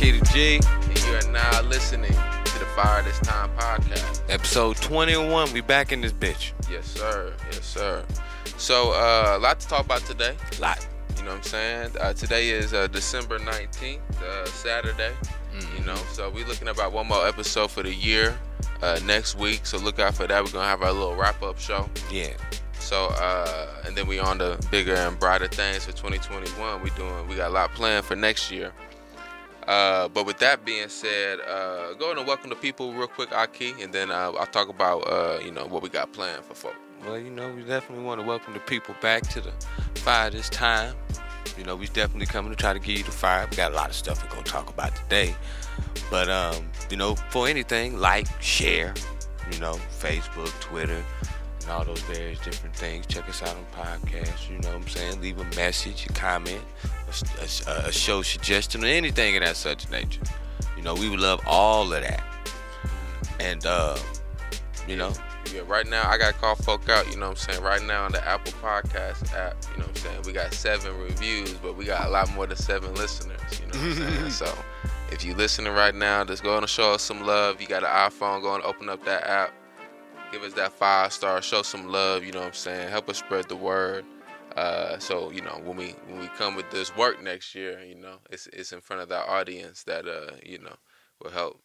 I'm G. And you are now listening to the Fire This Time podcast. Episode 21. We back in this bitch. Yes, sir. Yes, sir. So, uh, a lot to talk about today. A Lot. You know what I'm saying? Uh, today is uh, December 19th, uh, Saturday. Mm. You know, so we're looking about one more episode for the year uh, next week. So look out for that. We're gonna have our little wrap up show. Yeah. So uh, and then we on the bigger and brighter things for 2021. We doing we got a lot planned for next year. Uh, but with that being said, uh, go and welcome the people real quick, Ahki, and then uh, I'll talk about uh, you know what we got planned for folk. Well, you know, we definitely want to welcome the people back to the fire this time. You know, we definitely coming to try to give you the fire. We got a lot of stuff we're gonna talk about today. But um, you know, for anything, like, share, you know, Facebook, Twitter, and all those various different things. Check us out on podcasts, you know what I'm saying? Leave a message, a comment, a, a, a show suggestion, or anything of that such nature. You know, we would love all of that. And uh, you know, Yeah, right now I got to call folk out, you know what I'm saying? Right now on the Apple Podcast app, you know what I'm saying? We got seven reviews, but we got a lot more than seven listeners, you know what I'm saying? So if you're listening right now, just go on and show us some love. You got an iPhone, go and open up that app. Give us that five star, show some love, you know what I'm saying? Help us spread the word. Uh, so you know when we when we come with this work next year, you know it's it's in front of that audience that uh you know will help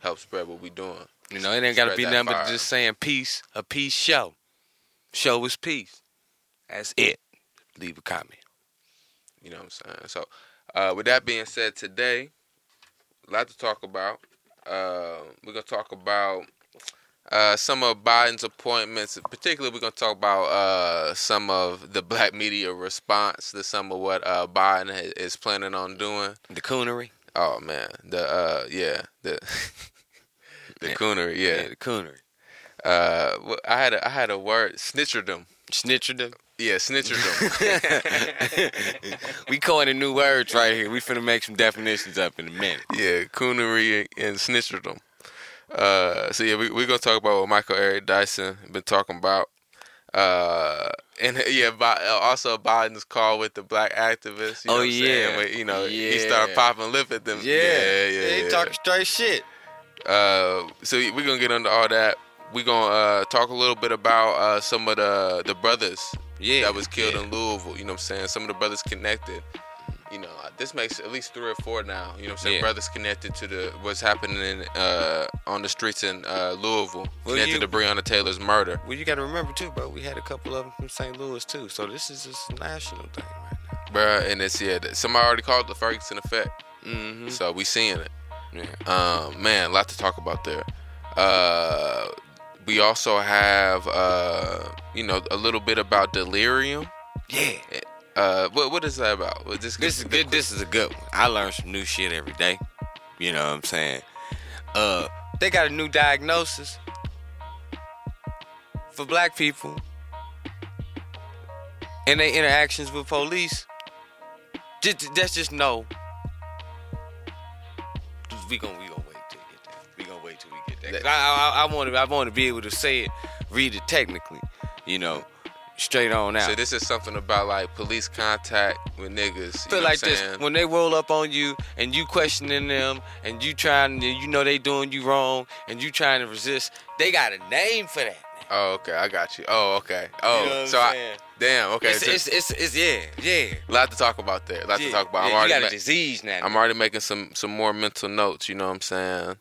help spread what we doing. You know, it ain't got to be nothing but just saying peace, a peace show. Show is peace. That's it. Leave a comment. You know what I'm saying? So, uh, with that being said, today, a lot to talk about. Uh, we're gonna talk about uh, some of Biden's appointments. Particularly, we're gonna talk about uh, some of the black media response to some of what uh, Biden ha- is planning on doing. The coonery. Oh man, the uh, yeah, the the Yeah. coonery, yeah. the coonery. Uh, I had a, I had a word, snitcherdom. Snitcherdom. Yeah, snitcherdom. we coining a new words right here. We finna make some definitions up in a minute. Yeah, coonery and snitcherdom. Uh, so yeah, we we gonna talk about what Michael Eric Dyson been talking about. Uh, and yeah, Bi- also Biden's call with the black activists. You know Oh, what I'm saying? yeah. When, you know, he started popping lip at them. yeah, yeah. They yeah. talking straight shit. Uh, so we're gonna get into all that. We're gonna uh, talk a little bit about uh, some of the the brothers Yeah. that was killed yeah. in Louisville. You know what I'm saying? Some of the brothers connected. You know, this makes at least three or four now. You know what I'm saying? Yeah. Brothers connected to the what's happening uh, on the streets in uh, Louisville, Well, connected you- to Breonna Taylor's murder. Well, you got to remember too, bro. We had a couple of them from St. Louis too. So this is just a national thing right now. bro. and it's yeah, somebody already called the Ferguson effect. Mm-hmm. So we seeing it. Yeah. Um, man, a lot to talk about there. Uh, we also have uh, you know a little bit about delirium. Yeah. Uh, what what is that about? Well, just This is good. This is a good one. I learn some new shit every day. You know what I'm saying? Uh, they got a new diagnosis for black people and their interactions with police. Just, that's just no. We gonna we gonna wait till we get there. We gonna wait till we get I I, I want to I want to be able to say it, read it technically. You know, straight on out. So this is something about like police contact with niggas. You feel know like what I'm this when they roll up on you and you questioning them and you trying to you know they doing you wrong and you trying to resist they got a name for that Oh, okay, I got you. Oh, okay. Oh, You know I'm so I, damn. Okay, it's, so it's, it's, it's yeah yeah a lot to talk about there. A lot yeah, to talk about. I'm already you got ma- a disease now I'm already making some some more mental notes. You know what I'm saying?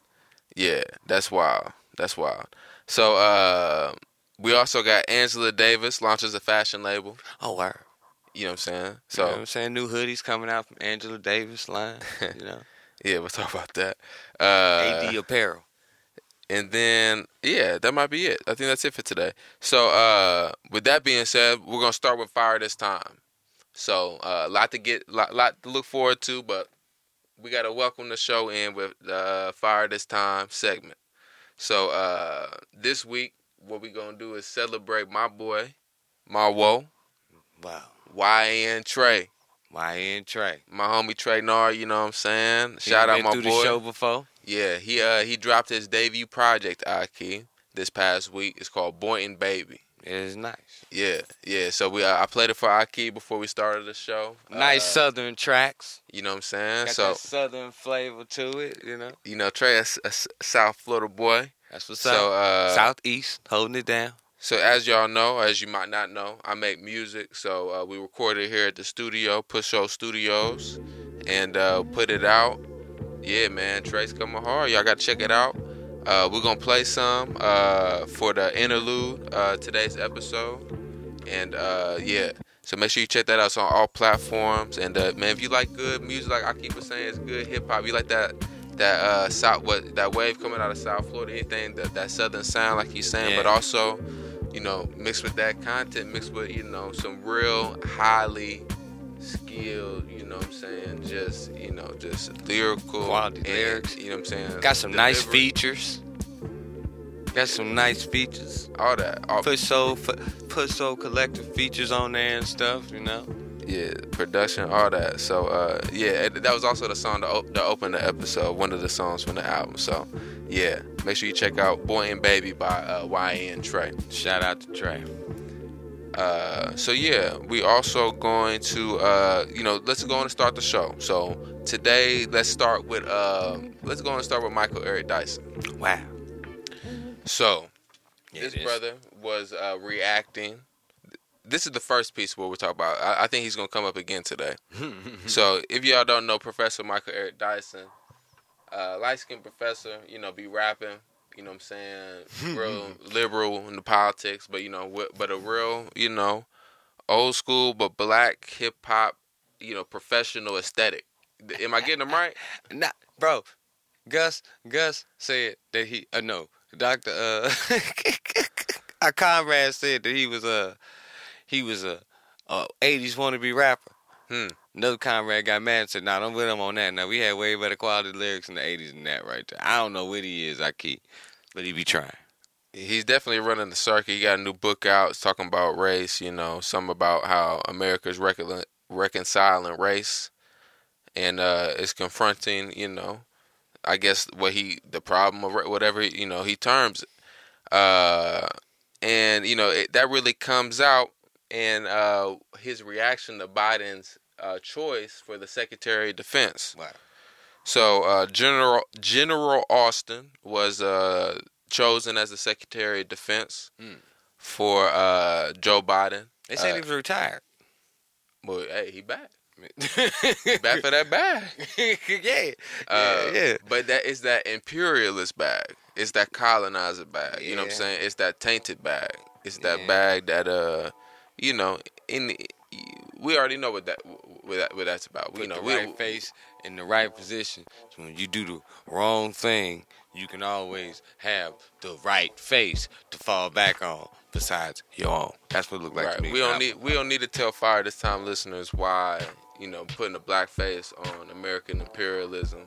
Yeah, that's wild. That's wild. So uh, we also got Angela Davis launches a fashion label. oh wow You know what I'm saying? you know So what I'm saying new hoodies coming out from Angela Davis line you know yeah, we'll talk about that. Uh, AD apparel And then yeah, that might be it. I think that's it for today. So uh with that being said, we're gonna start with fire this time. So uh, a lot to get lot, lot to look forward to, but we gotta welcome the show in with the fire this time segment. So uh this week what we gonna do is celebrate my boy, Marwo, wow YN Trey. YN Trey My homie Trey Nar, you know what I'm saying? He Shout out my through boy. the show before Yeah, he uh he dropped his debut project, Ahki, this past week. It's called Boynton Baby. It is nice. Yeah, yeah. So we uh, I played it for Ahki before we started the show. Nice Uh, southern tracks. You know what I'm saying? Got so that southern flavor to it, you know. you know Trey, a South Florida boy. That's what's So up. uh, Southeast, holding it down. So as y'all know, as you might not know, I make music. So uh, we recorded here at the studio, Push Soul Studios, and uh, put it out. Yeah, man, Trace coming hard. Y'all gotta check it out. Uh, we're gonna play some uh, for the interlude uh, today's episode, and uh, yeah. So make sure you check that out. It's on all platforms. And uh, man, if you like good music, like I keep saying, it's good hip hop. You like that that uh south what that wave coming out of South Florida, anything that that southern sound, like you saying, Yeah. but also you know, mixed with that content, mixed with, you know, some real highly skilled, you know what I'm saying, just, you know, just lyrical Quality and, lyrics. You know what I'm saying? Got some nice features. Got some nice features. All that. All, Push Soul, Push Soul collective features on there and stuff. You know. Yeah, production, all that. So, uh, yeah, it- that was also the song to, op- to open the episode, one of the songs from the album. So, yeah, make sure you check out Boynton Baby by uh, YN Trey. Shout out to Trey. Uh, so yeah, we also going to uh, you know let's go on and start the show. So today let's start with uh, let's go and start with Michael Eric Dyson. Wow. So Yeah, this brother was uh, reacting. This is the first piece what we're talking about. I, I think he's gonna come up again today. so if y'all don't know Professor Michael Eric Dyson, uh, light skinned professor, you know, be rapping. You know what I'm saying? Real liberal in the politics, but you know, but a real, you know, old school but black hip hop, you know, professional aesthetic. Am I getting them right? Nah, bro. Gus, Gus said that he. Uh, no, Doctor. Uh, our comrade said that he was a, he was a, a '80s wannabe rapper. Hmm. Another comrade got mad and said, "Nah, don't put him on that. Now we had way better quality lyrics in the '80s than that right there. I don't know what he is, I keep, but he be trying. He's definitely running the circuit. He got a new book out. It's talking about race. You know, some about how America's recon- reconciling race, and uh, is confronting. You know, I guess what he the problem of whatever you know he terms it. Uh, and you know it, that really comes out in uh, his reaction to Biden's uh, choice for the Secretary of Defense. Wow. So uh, General General Austin was uh, chosen as the Secretary of Defense Hmm. for uh, Joe Biden. They said Uh, he was retired. Well, hey, he back. Back for that bag. yeah, Uh, yeah, yeah. But that is that imperialist bag. It's that colonizer bag. You know what I'm saying? It's that tainted bag. It's that Yeah. bag that uh, you know, in the, we already know what that what, that, what that's about. Put you know, the we, right face in the right position. So when you do the wrong thing, you can always have the right face to fall back on. Besides your own, that's what it looked like right. to me. We don't need we don't need to tell fire this time listeners why you know putting a black face on American imperialism.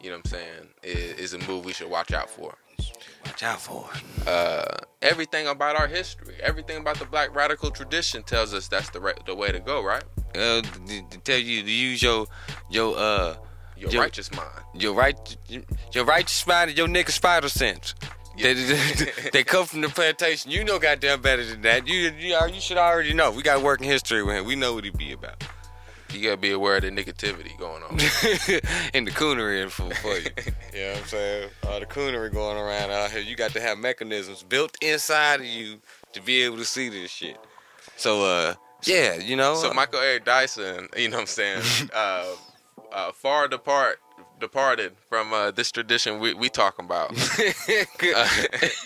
You know what I'm saying? Is, is a move we should watch out for. Watch out for. uh, everything about our history, everything about the black radical tradition tells us that's the right, the way to go, right? Uh, to, tell you to use your your uh Your Yo- righteous mind. your right your righteous mind and your nigga spider sense. They, they, they come from the plantation. You know goddamn better than that. You you, you should already know. We got working history with him. We know what he be about. You gotta be aware of the negativity going on. and the coonery in for, for you. you know what I'm saying? All the coonery going around out here. You got to have mechanisms built inside of you to be able to see this shit. So uh yeah, you know. so Michael Eric Dyson, you know what I'm saying, uh, uh, far depart departed from uh, this tradition we we talking about.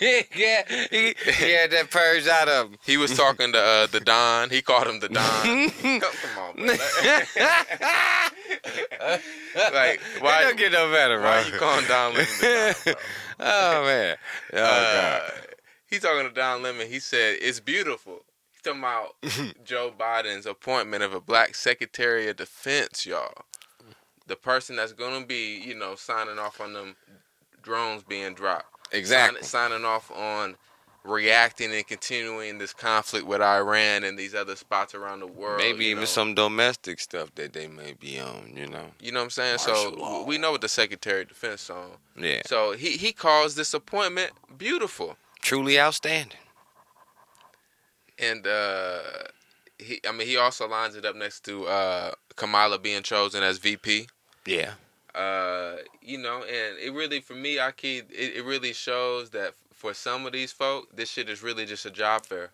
yeah, he, had that purge out of him. He was talking to uh, the Don. He called him the Don. Come on, man. like It why? don't get no better, bro. Why you calling Don Lemon Don? oh man. Oh Uh, god. he talking to Don Lemon. He said it's beautiful. He's talking about Joe Biden's appointment of a black Secretary of Defense, y'all. The person that's gonna be, you know, signing off on them drones being dropped. Exactly. Sign- signing off on reacting and continuing this conflict with Iran and these other spots around the world. Maybe even know. some domestic stuff that they may be on, you know. You know what I'm saying? Martial so law. we know what the Secretary of Defense on. Yeah. So he he calls this appointment beautiful. Truly outstanding. and uh, he, I mean, he also lines it up next to uh, Kamala being chosen as VP. Yeah. Uh, you know, and it really, for me, I keep it, it really shows that for some of these folk, this shit is really just a job fair.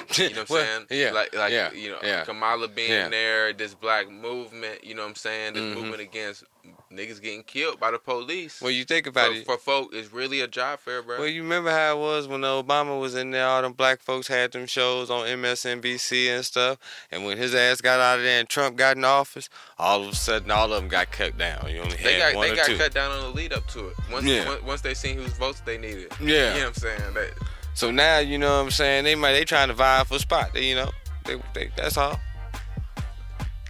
You know what I'm saying? Yeah. Like, like yeah, you know, yeah. Kamala being Yeah. there, this black movement. You know what I'm saying? This Mhm. movement against niggas getting killed by the police. Well, you think about for, it. for folk, it's really a job fair, bro. Well, you remember how it was when Obama was in there, all them black folks had them shows on MSNBC and stuff. And when his ass got out of there and Trump got in office, all of a sudden all of them got cut down. You only they had got one they or got two. cut down on the lead up to it. Once Yeah. once, once they seen whose votes they needed. Yeah. You know what I'm saying? That, So now you know what I'm saying. They might they trying to vie for a spot. They, you know, they, they that's all.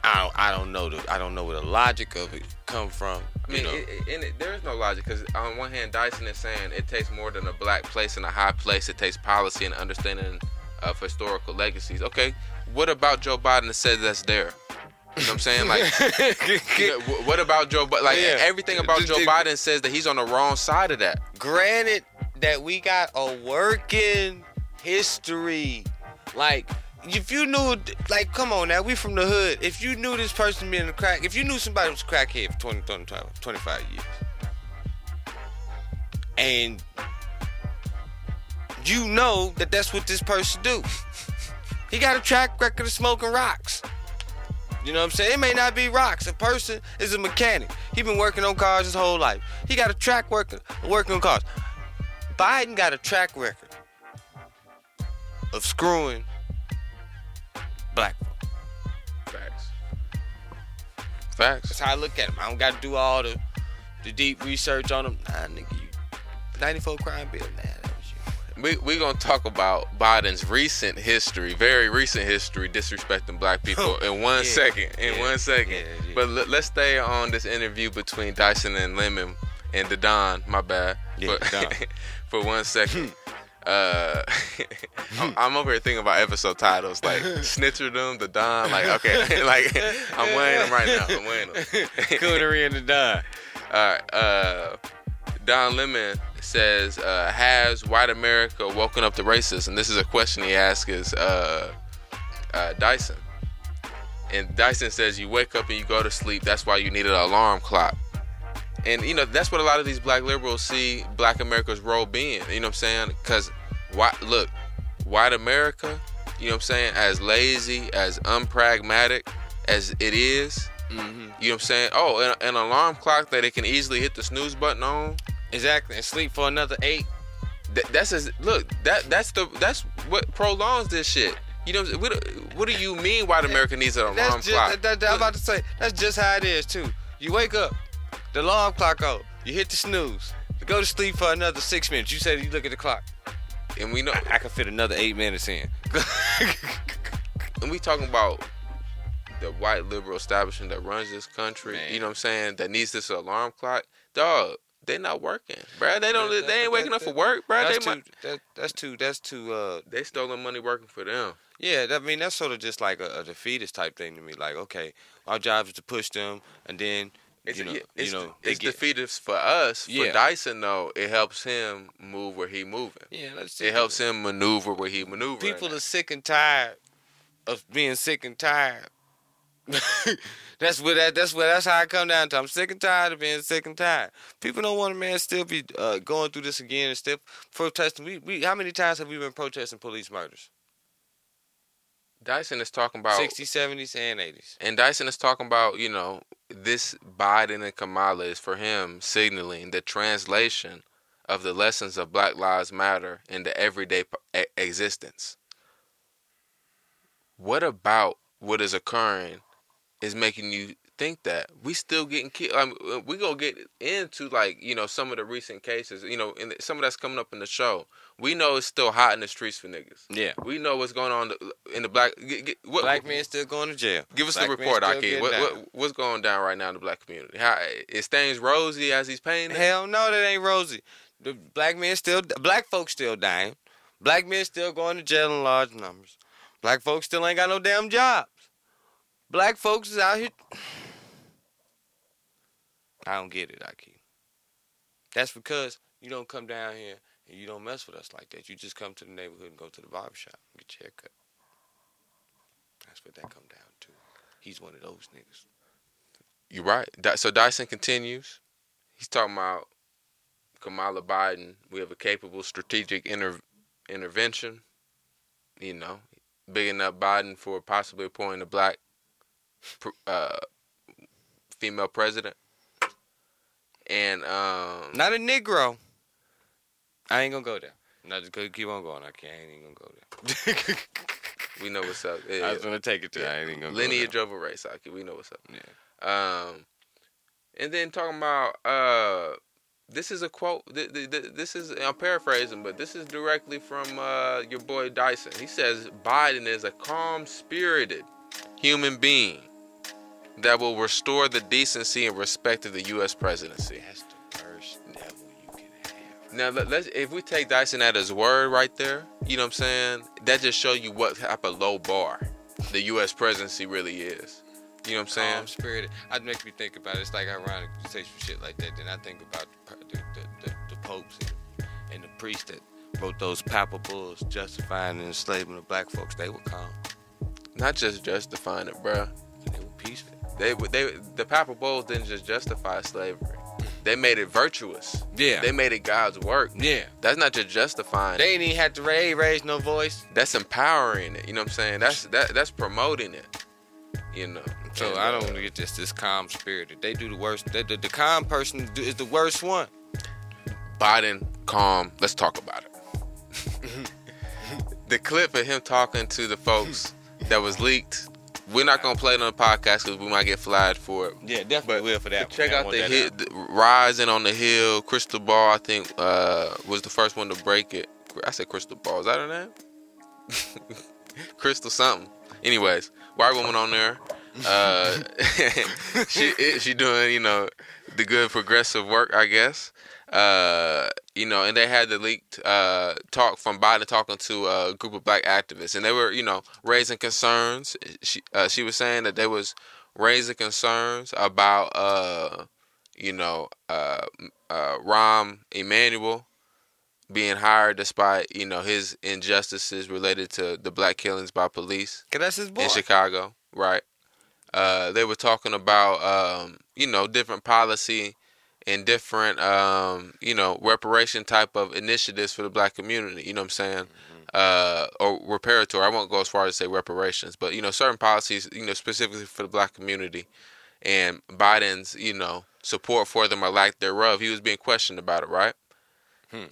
I don't I don't know the I don't know where the logic of it come from. I mean, you know. it, it, there is no logic because on one hand, Dyson is saying it takes more than a black place and a high place. It takes policy and understanding of historical legacies. Okay, what about Joe Biden that says that's there? You know what I'm saying? Like, you know, what about Joe? Biden? Like, Yeah. everything about Joe Biden says that he's on the wrong side of that. granted that we got a working history. Like, if you knew, like, come on now, we from the hood. If you knew this person being a crack, if you knew somebody was a crackhead for 20, 20, 25 years, and you know that that's what this person do, he got a track record of smoking rocks. You know what I'm saying? It may not be rocks. A person is a mechanic. He been working on cars his whole life. He got a track working working on cars. Biden got a track record of screwing black folks. Facts. Facts. That's how I look at him. I don't got to do all the the deep research on him. Nah, nigga, you 94 crime bill. Nah, that was you. We we gonna talk about Biden's recent history, very recent history, disrespecting black people in one Yeah, second. In yeah, one second. yeah. But let, let's stay on this interview between Dyson and Lemon and the Don. My bad. Yeah, for, Don. for one second. Uh, I'm, over here thinking about episode titles like Snitcherdom, the Don. Like, okay, like I'm weighing them right now. I'm weighing them. Coonery and the Don. All right. Uh, Don Lemon says, uh, "Has white America woken up to racism?" And this is a question he asks is uh, uh, Dyson. And Dyson says, "You wake up and you go to sleep. That's why you need an alarm clock." And you know that's what a lot of these black liberals see Black America's role being. You know what I'm saying? Because white look, white America. You know what I'm saying? As lazy, as unpragmatic as it is, Mm-hmm. you know what I'm saying? Oh, an, an alarm clock that it can easily hit the snooze button on. Exactly. And sleep for another eight. That, that's as, look. That that's the that's what prolongs this shit. You know what, what do you mean? White America needs an alarm That's just, clock? that- that- I'm about to say, that's just how it is, too. You wake up, the alarm clock out, you hit the snooze, you go to sleep for another six minutes. You said you look at the clock. and we know, I, can fit another eight minutes in. and we talking about the white liberal establishment that runs this country. Man. You know what I'm saying? That needs this alarm clock. Dog, they not working, bruh. They don't. They ain't waking up for work, bruh. That's They too, that, that's too, that's too, uh, they stolen money working for them. yeah, that, I mean, that's sort of just like a, a defeatist type thing to me. Like, okay, our job is to push them, and then, It's, you know, it's, you know, it's get, defeated for us. For Yeah. Dyson, though, it helps him move where he moving. yeah, let's It helps him maneuver where he maneuver. People are sick and tired of being sick and tired. that's what that. That's what. That's how I come down to. I'm sick and tired of being sick and tired. People don't want a man still be uh, going through this again and still protesting. We, we how many times have we been protesting police murders? Dyson is talking about 60s, 70s, and 80s. And Dyson is talking about, you know, this Biden and Kamala is for him signaling the translation of the lessons of Black Lives Matter into everyday existence. What about what is occurring is making you think that we still getting killed? I um, mean, we gonna get into like you know some of the recent cases, you know, and some of that's coming up in the show. We know it's still hot in the streets for niggas. Yeah. We know what's going on in the black. Get, get, what, Black men still going to jail. Give us Black the report, Ahki. What, what, what's going down right now in the black community? How is things rosy as he's painting? Hell no, that ain't rosy. The black men still, black folks still dying. Black men still going to jail in large numbers. Black folks still ain't got no damn jobs. Black folks is out here. I don't get it, Ahki. That's because you don't come down here you don't mess with us like that. You just come to the neighborhood and go to the barber shop and get your hair cut. That's what that come down to. He's one of those niggas. You're right. So Dyson continues. He's talking about Kamala Biden. We have a capable strategic inter- intervention. You know, bigging up Biden for possibly appointing a black uh, female president. And um, Not a Negro. I ain't gonna go there. No, just keep on going. I can't. I ain't even gonna go there. we know what's up. I was gonna take it to. I ain't even gonna Lineage go of a race. Okay, we know what's up. there. Um, and then talking about uh, this is a quote. Th- th- th- this is I'm paraphrasing, but this is directly from uh, your boy Dyson. He says Biden is a calm-spirited human being that will restore the decency and respect of the U.S. presidency. That's Now let, let's if we take Dyson at his word right there, you know what I'm saying? That just show you what type of low bar the U.S. presidency really is. You know what I'm oh, saying? Calm spirited. It make me think about it. It's like ironic you say some shit like that. Then I think about the the, the, the, the popes and, and the priests that wrote those papal bulls justifying the enslavement of black folks. They were calm. Not just justifying it, bruh. They were peaceful. They they the Papal Bulls didn't just justify slavery. They made it virtuous. Yeah. They made it God's work. yeah. That's not just justifying They even had to raise, raise no voice. That's empowering it. You know what I'm saying? That's that that's promoting it. You know. So I don't uh, want to get this this calm spirited. They do the worst. The, the, the calm person is the worst one. Biden calm. Let's talk about it. the clip of him talking to the folks that was leaked. We're not gonna play it on the podcast because we might get flagged for it. Yeah, definitely will for that. Check. Out the hit, the Rising on the Hill. Krystal Ball, I think, uh, was the first one to break it. I said Krystal Ball. Is that her name? Krystal something. Anyways, white woman on there. Uh, she she doing you know the good progressive work, I guess. Uh, you know, and they had the leaked uh, talk from Biden talking to a group of black activists, and they were you know raising concerns. She uh, she was saying that they was raising concerns about uh, you know uh, uh, Rahm Emanuel being hired despite you know his injustices related to the black killings by police that's his boy. in Chicago, right? Uh, they were talking about um, you know different policy and different um, you know reparation type of initiatives for the black community. You know what I'm saying? Uh, or reparatory. I won't go as far as to say reparations, but you know certain policies. You know specifically for the black community and Biden's you know support for them or lack thereof. He was being questioned about it, right?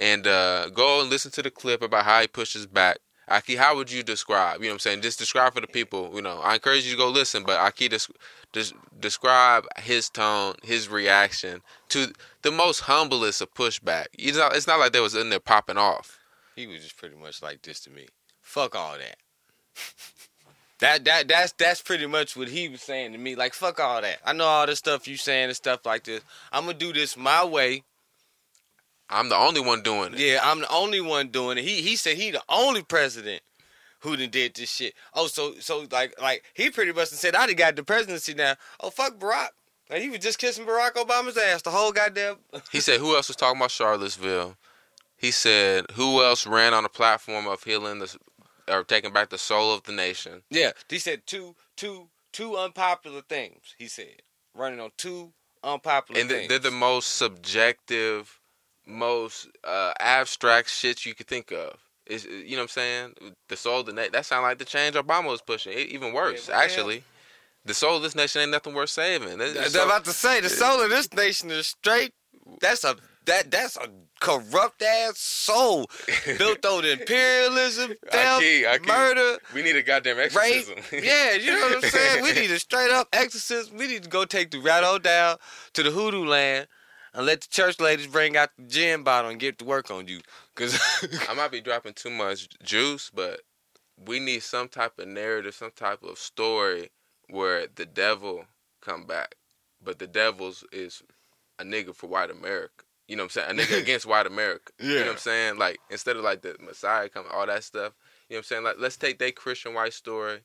And uh, go and listen to the clip about how he pushes back. Ahki, how would you describe? You know what I'm saying? Just describe for the people. You know, I encourage you to go listen, but Ahki, des- des- describe his tone, his reaction to the most humblest of pushback. You know, it's not like they was in there popping off. He was just pretty much like this to me. Fuck all that. that that that's that's pretty much what he was saying to me. Like fuck all that. I know all this stuff you saying and stuff like this. I'm gonna do this my way. I'm the only one doing it. Yeah, I'm the only one doing it. He he said he the only president who done did this shit. Oh, so so like like he pretty much said I done got the presidency now. Oh fuck Barack. Like he was just kissing Barack Obama's ass the whole goddamn. He said, who else was talking about Charlottesville? He said, who else ran on a platform of healing the, or taking back the soul of the nation? Yeah, he said two two two unpopular things. He said running on two unpopular and they're the most subjective, most uh, abstract shit you could think of. Is you know what I'm saying? The soul of the nation. That sound like the change Obama was pushing. It, even worse, Yeah, actually. The soul of this nation ain't nothing worth saving. That- I'm so- about to say the soul of this nation is straight. That's a that that's a corrupt ass soul built on imperialism, theft, Ahki. murder, we need a goddamn rape. exorcism. yeah, you know what I'm saying. We need a straight up exorcism. We need to go take the rat on down to the hoodoo land and let the church ladies bring out the gin bottle and get to work on you. Cause I might be dropping too much juice, but we need some type of narrative, some type of story where the devil come back, but the devil's is a nigga for white America. You know what I'm saying? A nigga against white America. Yeah. You know what I'm saying? Like instead of like the Messiah coming, all that stuff. You know what I'm saying? Like let's take that Christian white story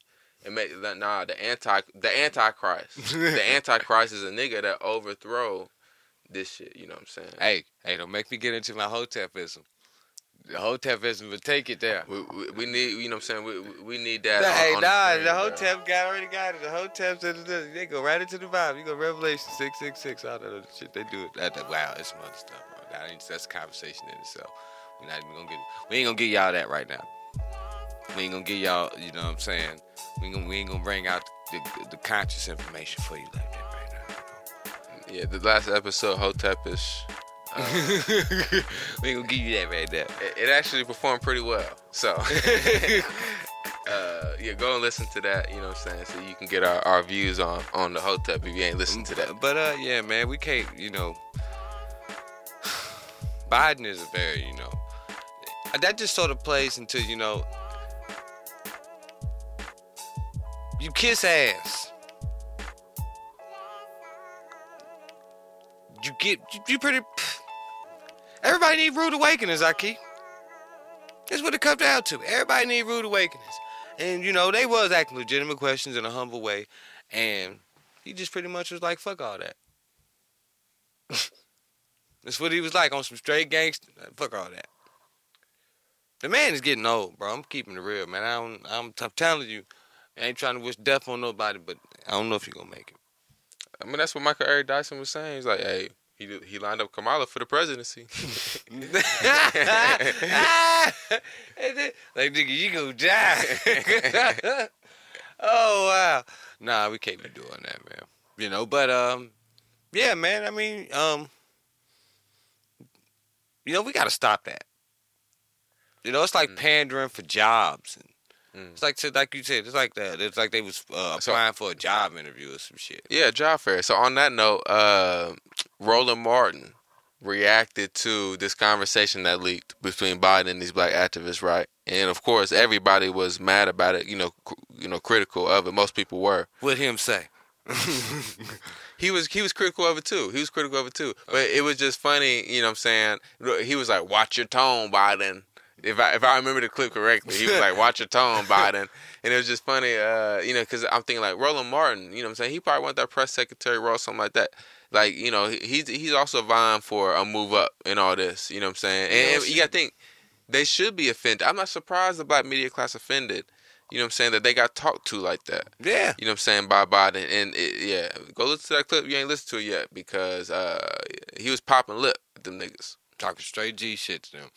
and make nah the anti the antichrist. the antichrist is a nigga that overthrow this shit. You know what I'm saying? hey, hey, don't make me get into my hotepism. the Hotep isn't but take it there. We, we, we need, you know what I'm saying? We, we need that. Hey, on nah, the bro. Hotep guy already got it. The Hotep, they go right into the vibe. You go Revelation 666, all that other shit. They do it. That, that- wow, it's some other stuff, bro. That ain't, that's a conversation in itself. We're not even gonna get, we ain't gonna get y'all that right now. We ain't gonna get y'all, you know what I'm saying? We ain't gonna, we ain't gonna bring out the, the conscious information for you like that Yeah, the last episode, Hotepish, now. we ain't gonna give you that right there. it, it actually performed pretty well. So, uh, yeah, go and listen to that, you know what I'm saying? So you can get our, our views on, on the Hotep if you ain't listened to that. But uh, yeah, man, we can't. You know, Biden is a very, you know, that just sort of plays into, you know, you kiss ass. You get, you, pretty. Everybody need rude awakenings, Ahki. That's what it comes down to. Everybody need rude awakenings. And you know, they was asking legitimate questions in a humble way. And he just pretty much was like, fuck all that. That's what he was like on some straight gangster. Fuck all that. The man is getting old, bro. I'm keeping it real, man. I don't, I'm, I'm telling you, I ain't trying to wish death on nobody, but I don't know if you're gonna make it. I mean, that's what Michael Eric Dyson was saying. He's like, hey, he, he lined up Kamala for the presidency. like nigga, you gonna die. oh wow. Nah, we can't be doing that, man. You know, but um, yeah, man. I mean, um, you know, we gotta stop that. You know, it's like Mm. pandering for jobs, and Mm. it's like like you said, it's like that. It's like they was uh, So- applying for a job interview or some shit. Yeah, job fair. So on that note, uh, Roland Martin reacted to this conversation that leaked between Biden and these black activists, right? And of course, everybody was mad about it. You know, cr- you know, critical of it. Most people were. What him say? He was he was critical of it too. He was critical of it too. But it was just funny. You know, what I'm saying he was like, "Watch your tone, Biden." If I if I remember the clip correctly, he was like, "Watch your tone, Biden," and it was just funny. Uh, you know, because I'm thinking like Roland Martin. You know, what I'm saying he probably want that press secretary role, something like that. Like you know, he's he's also vying for a move up in all this. You know what I'm saying? And, and you got to think they should be offended. I'm not surprised the black media class offended. You know what I'm saying that they got talked to like that. Yeah. You know what I'm saying by Biden, and it, yeah, go listen to that clip. You ain't listened to it yet because uh, he was popping lip with them niggas. talking straight G shit to them.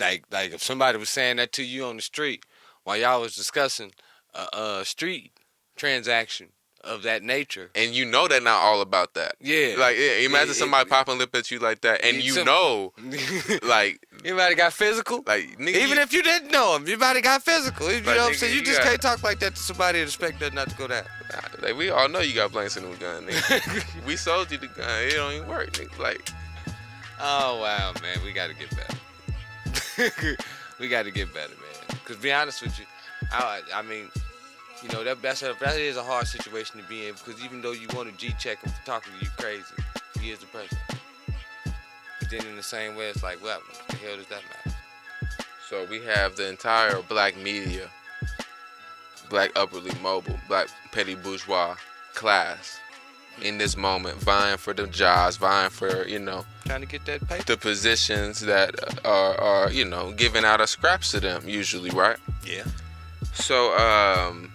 Like like if somebody was saying that to you on the street while y'all was discussing a, a street transaction of that nature. And you know they're not all about that. Yeah. Like, yeah, imagine it- somebody popping lip at you like that, and you some- know, like, Anybody got physical? like, nigga, Even you- if you didn't know him, everybody got physical. You know Like, what I'm saying? You you just got- can't talk like that to somebody and expect that not to go down. Nah, like, we all know you got blanks in them gun, nigga. we sold you the gun. It don't even work, nigga. Like, Oh wow, man, we got to get better. we got to get better, man. Cause be honest with you, I, I mean, you know that that's a, that is a hard situation to be in because even though you want to G check him for talking to you crazy, he is the president. But then in the same way, it's like, well, what the hell does that matter? so we have the entire black media, black upwardly mobile, black petty bourgeois class in this moment, vying for the jobs, vying for you know Trying to get that paper. the positions that are, are you know giving out of scraps to them usually, right? Yeah. So um,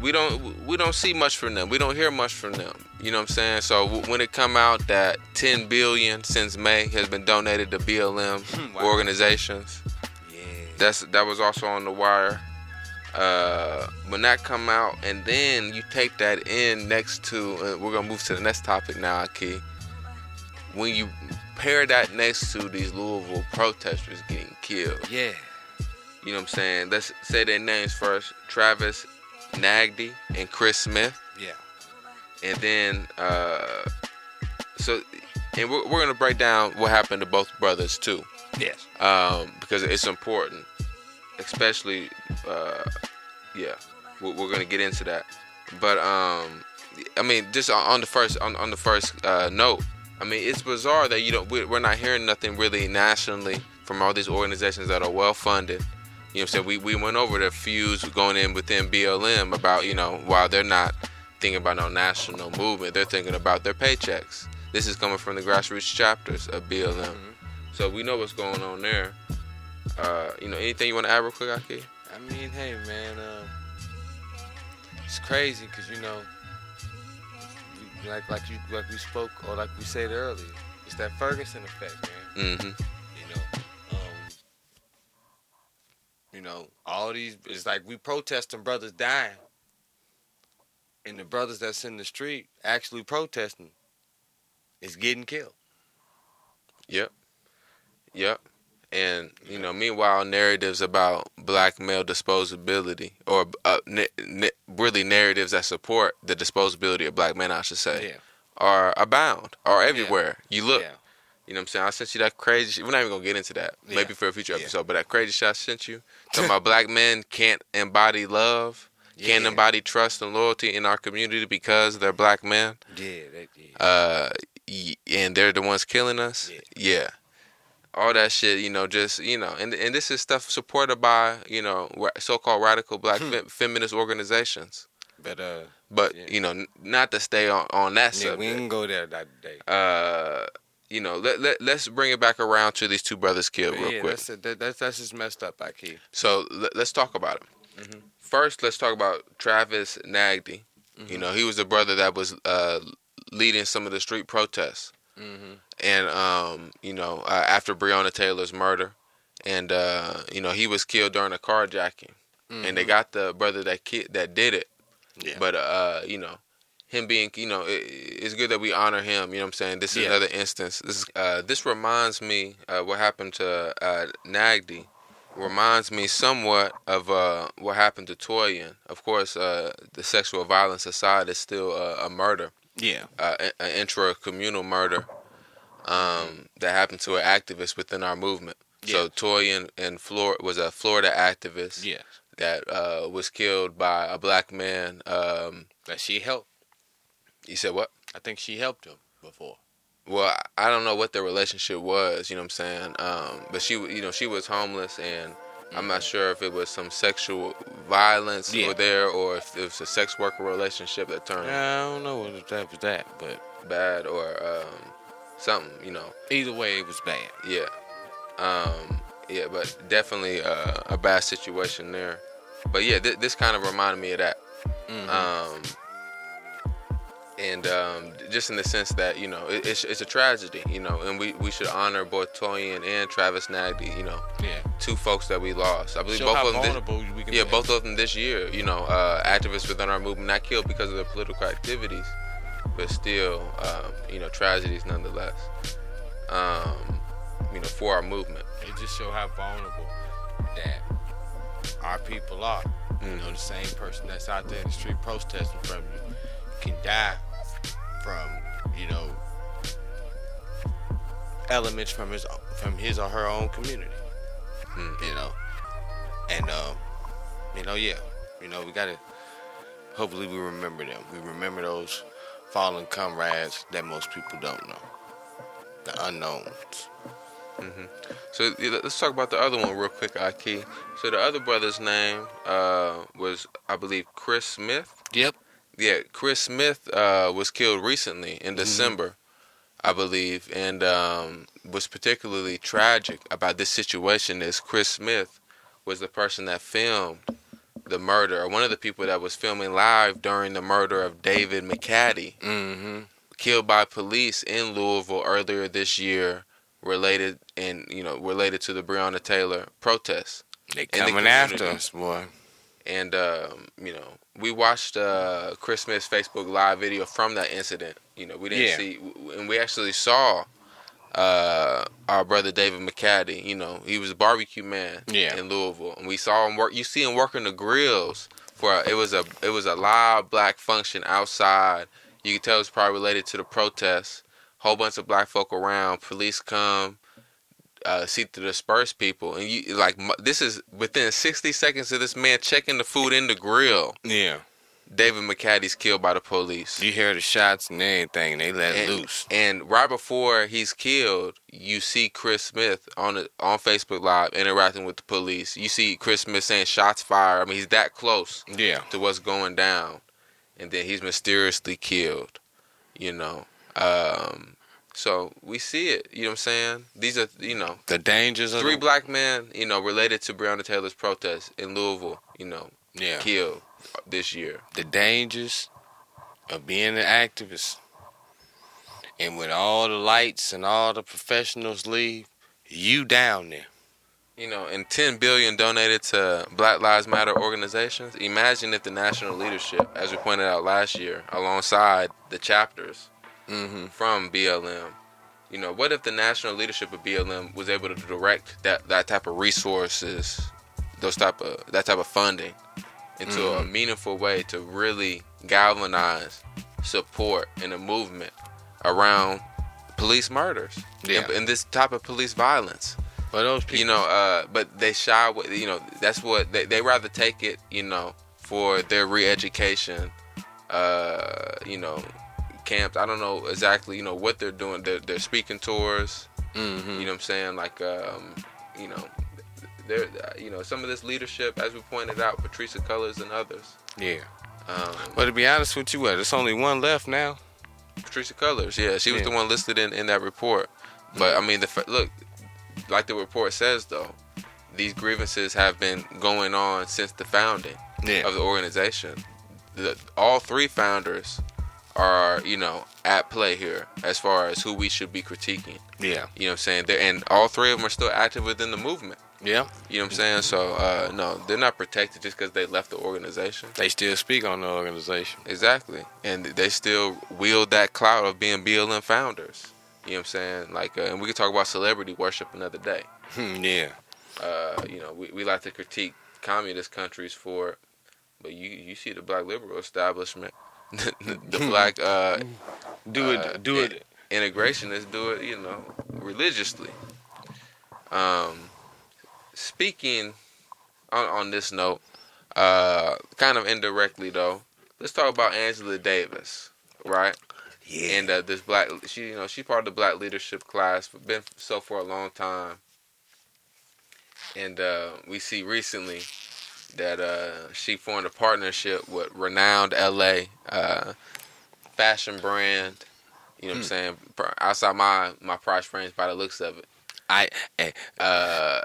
we don't we don't see much from them. We don't hear much from them. You know what I'm saying? So w- when it come out that 10 billion since May has been donated to BLM Wow. organizations, Yeah. that's that was also on the wire. Uh, when that come out, and then you take that in next to, uh, we're gonna move to the next topic now, Ahki. When you pair that next to these Louisville protesters getting killed, Yeah. you know what I'm saying? Let's say their names first: Travis Nagdy and Chris Smith, Yeah. and then uh, so, and we're, we're gonna break down what happened to both brothers too Yes. um, because it's important, especially, uh, yeah, we're, we're gonna get into that. But um, I mean, just on- the first on, on the first uh, note, I mean, it's bizarre that you don't we- we're not hearing nothing really nationally from all these organizations that are well funded. You know, what I'm saying we we went over the feuds going in within BLM about you know while they're not thinking about no national movement, they're thinking about their paychecks. This is coming from the grassroots chapters of BLM. So we know what's going on there. Uh, you know, anything you want to add real quick, Ahki? I mean, hey man, um, it's crazy because you know, we- like like you like we spoke or like we said earlier, it's that Ferguson effect, man. Mm-hmm. You know, um, you know, all these it's like we protesting brothers dying, and the brothers that's in the street actually protesting is getting killed. Yep. Yep. And you know, meanwhile, narratives about black male disposability, or uh, na- na- really narratives that support the disposability of black men, I should say, Yeah, are abound, are everywhere. You look, yeah, you know what I'm saying? I sent you that crazy. We're not even gonna get into that. Yeah. Maybe for a future Yeah. episode. But that crazy shit I sent you, talking about black men can't embody love, can't embody trust and loyalty in our community because they're black men. yeah, that, yeah. Uh, y- and they're the ones killing us. Yeah. All that shit, you know, just you know, and and this is stuff supported by you know so-called radical black Hmm. fe- feminist organizations. but uh, But Yeah. you know, n- not to stay on on that yeah, we subject. didn't go there that day. uh, you know, let, let let's bring it back around to these two brothers killed But real yeah, quick. that's, that, that's that's just messed up, Ahki. So let, let's talk about it. Mhm. First, let's talk about Travis Nagdy. Mm-hmm. You know, he was the brother that was uh, leading some of the street protests, Mm-hmm. and um, you know, uh, after Breonna Taylor's murder, and uh, you know, he was killed during a carjacking, and they got the brother that kid that did it. Mm-hmm. Yeah. But uh, you know, him being, you know, it, it's good that we honor him. You know what I'm saying? This is Yeah. another instance. This is, uh, this reminds me uh, what happened to uh, Nagdy. Reminds me somewhat of uh, what happened to Toyin. Of course, uh, the sexual violence aside is still uh, a murder, yeah, uh, an intra-communal murder um, that happened to an activist within our movement. So Toyin in Florida was a Florida activist yeah, that uh, was killed by a black man. Um, that she helped. you said what? I think she helped him before. Well, I I don't know what their relationship was. You know what I'm saying? Um, but she, you know, she was homeless, and I'm not sure if it was some sexual violence Yeah. or there, or if it was a sex worker relationship that turned I don't know what that was that, but bad, or um, something. You know? either way, it was bad. Yeah. Um, yeah, but definitely uh, a bad situation there. But yeah, th- this kind of reminded me of that. Mm-hmm. Um, and um, just in the sense that you know it, it's, it's a tragedy, you know, and we, we should honor both Toyin and Travis Nagdy, you know, yeah, two folks that we lost. I believe show both of them. This, we can yeah, both of them this year, you know, uh, activists within our movement not killed because of their political activities, but still, um, you know, tragedies nonetheless. Um, you know, for our movement. It just show how vulnerable that our people are. You know, the same person that's out there in the street protesting from you can die from, you know, elements from his from his or her own community. Hmm. You know, and um, you know, yeah, you know, we gotta. Hopefully, we remember them. We remember those fallen comrades that most people don't know, the unknowns. So yeah, let- let's talk about the other one real quick, Ahki. So the other brother's name uh, was, I believe, Chris Smith. Yep. Yeah, Chris Smith uh, was killed recently in December, I believe, and um, was particularly tragic about this situation. Is Chris Smith was the person that filmed the murder, or one of the people that was filming live during the murder of David McAtee, Mm-hmm. killed by police in Louisville earlier this year, related and you know related to the Breonna Taylor protests. They In the coming after us, boy. And um, you know, we watched uh, Chris Smith's Facebook live video from that incident. You know, we didn't Yeah. see, and we actually saw uh, our brother David McAtee. You know, he was a barbecue man Yeah. in Louisville, and we saw him work. You see him working the grills for it was a it was a live black function outside. You can tell it's probably related to the protests. Whole bunch of black folk around. Police come. Uh, seek to disperse people, and you like this is within sixty seconds of this man checking the food in the grill. Yeah. David McAtee's killed by the police. You hear the shots and everything, they let and, loose. and right before he's killed, you see Chris Smith on the, on Facebook Live interacting with the police. You see Chris Smith saying shots fired. I mean, he's that close Yeah. to what's going down, and then he's mysteriously killed. You know, um, So we see it. You know what I'm saying? These are you know The dangers of three the, black men you know related to Breonna Taylor's protest in Louisville. You know yeah killed this year. the dangers of being an activist. And when all the lights and all the professionals leave, you down there. You know, and 10 billion donated to Black Lives Matter organizations. Imagine if the national leadership, as we pointed out last year, alongside the chapters Mm-hmm. from BLM, you know, what if the national leadership of BLM was able to direct that that type of resources, those type of that type of funding, into a Mhm. meaningful way to really galvanize support in a movement around police murders Yeah. and, and this type of police violence But those people, you know uh but they shy away you know that's what they, they rather take it you know for their re-education uh you know camps i don't know exactly you know what they're doing they're, they're speaking tours hmm you know what i'm saying like um you know there you know some of this leadership as we pointed out Patrisse Cullors and others yeah. um But to be honest with you, what? There's only one left now. Patrisse Cullors yeah she was Yeah. the one listed in in that report but i mean the look like the report says though these grievances have been going on since the founding Yeah. of the organization. The, all three founders are, you know, at play here as far as who we should be critiquing. Yeah. You know what I'm saying? They're, and all three of them are still active within the movement. Yeah. You know what I'm saying? So, uh, no, they're not protected just because they left the organization. They still speak on the organization. Exactly. And they still wield that clout of being BLM founders. You know what I'm saying? Like, uh, and we could talk about celebrity worship another day. Hmm, yeah. Uh, you know, we, we like to critique communist countries for but you you see the black liberal establishment, the, black uh, Do it. Uh, do it. integrationists do it, you know, religiously. Um, speaking on on this note, uh, kind of indirectly though, let's talk about Angela Davis, right? Yeah. And uh, this black, she you know she's part of the black leadership class, been so for a long time. And uh, we see recently that uh, she formed a partnership with renowned LA uh, fashion brand. You know what I'm Hmm. saying? Outside my my price range by the looks of it. I. eh, Uh,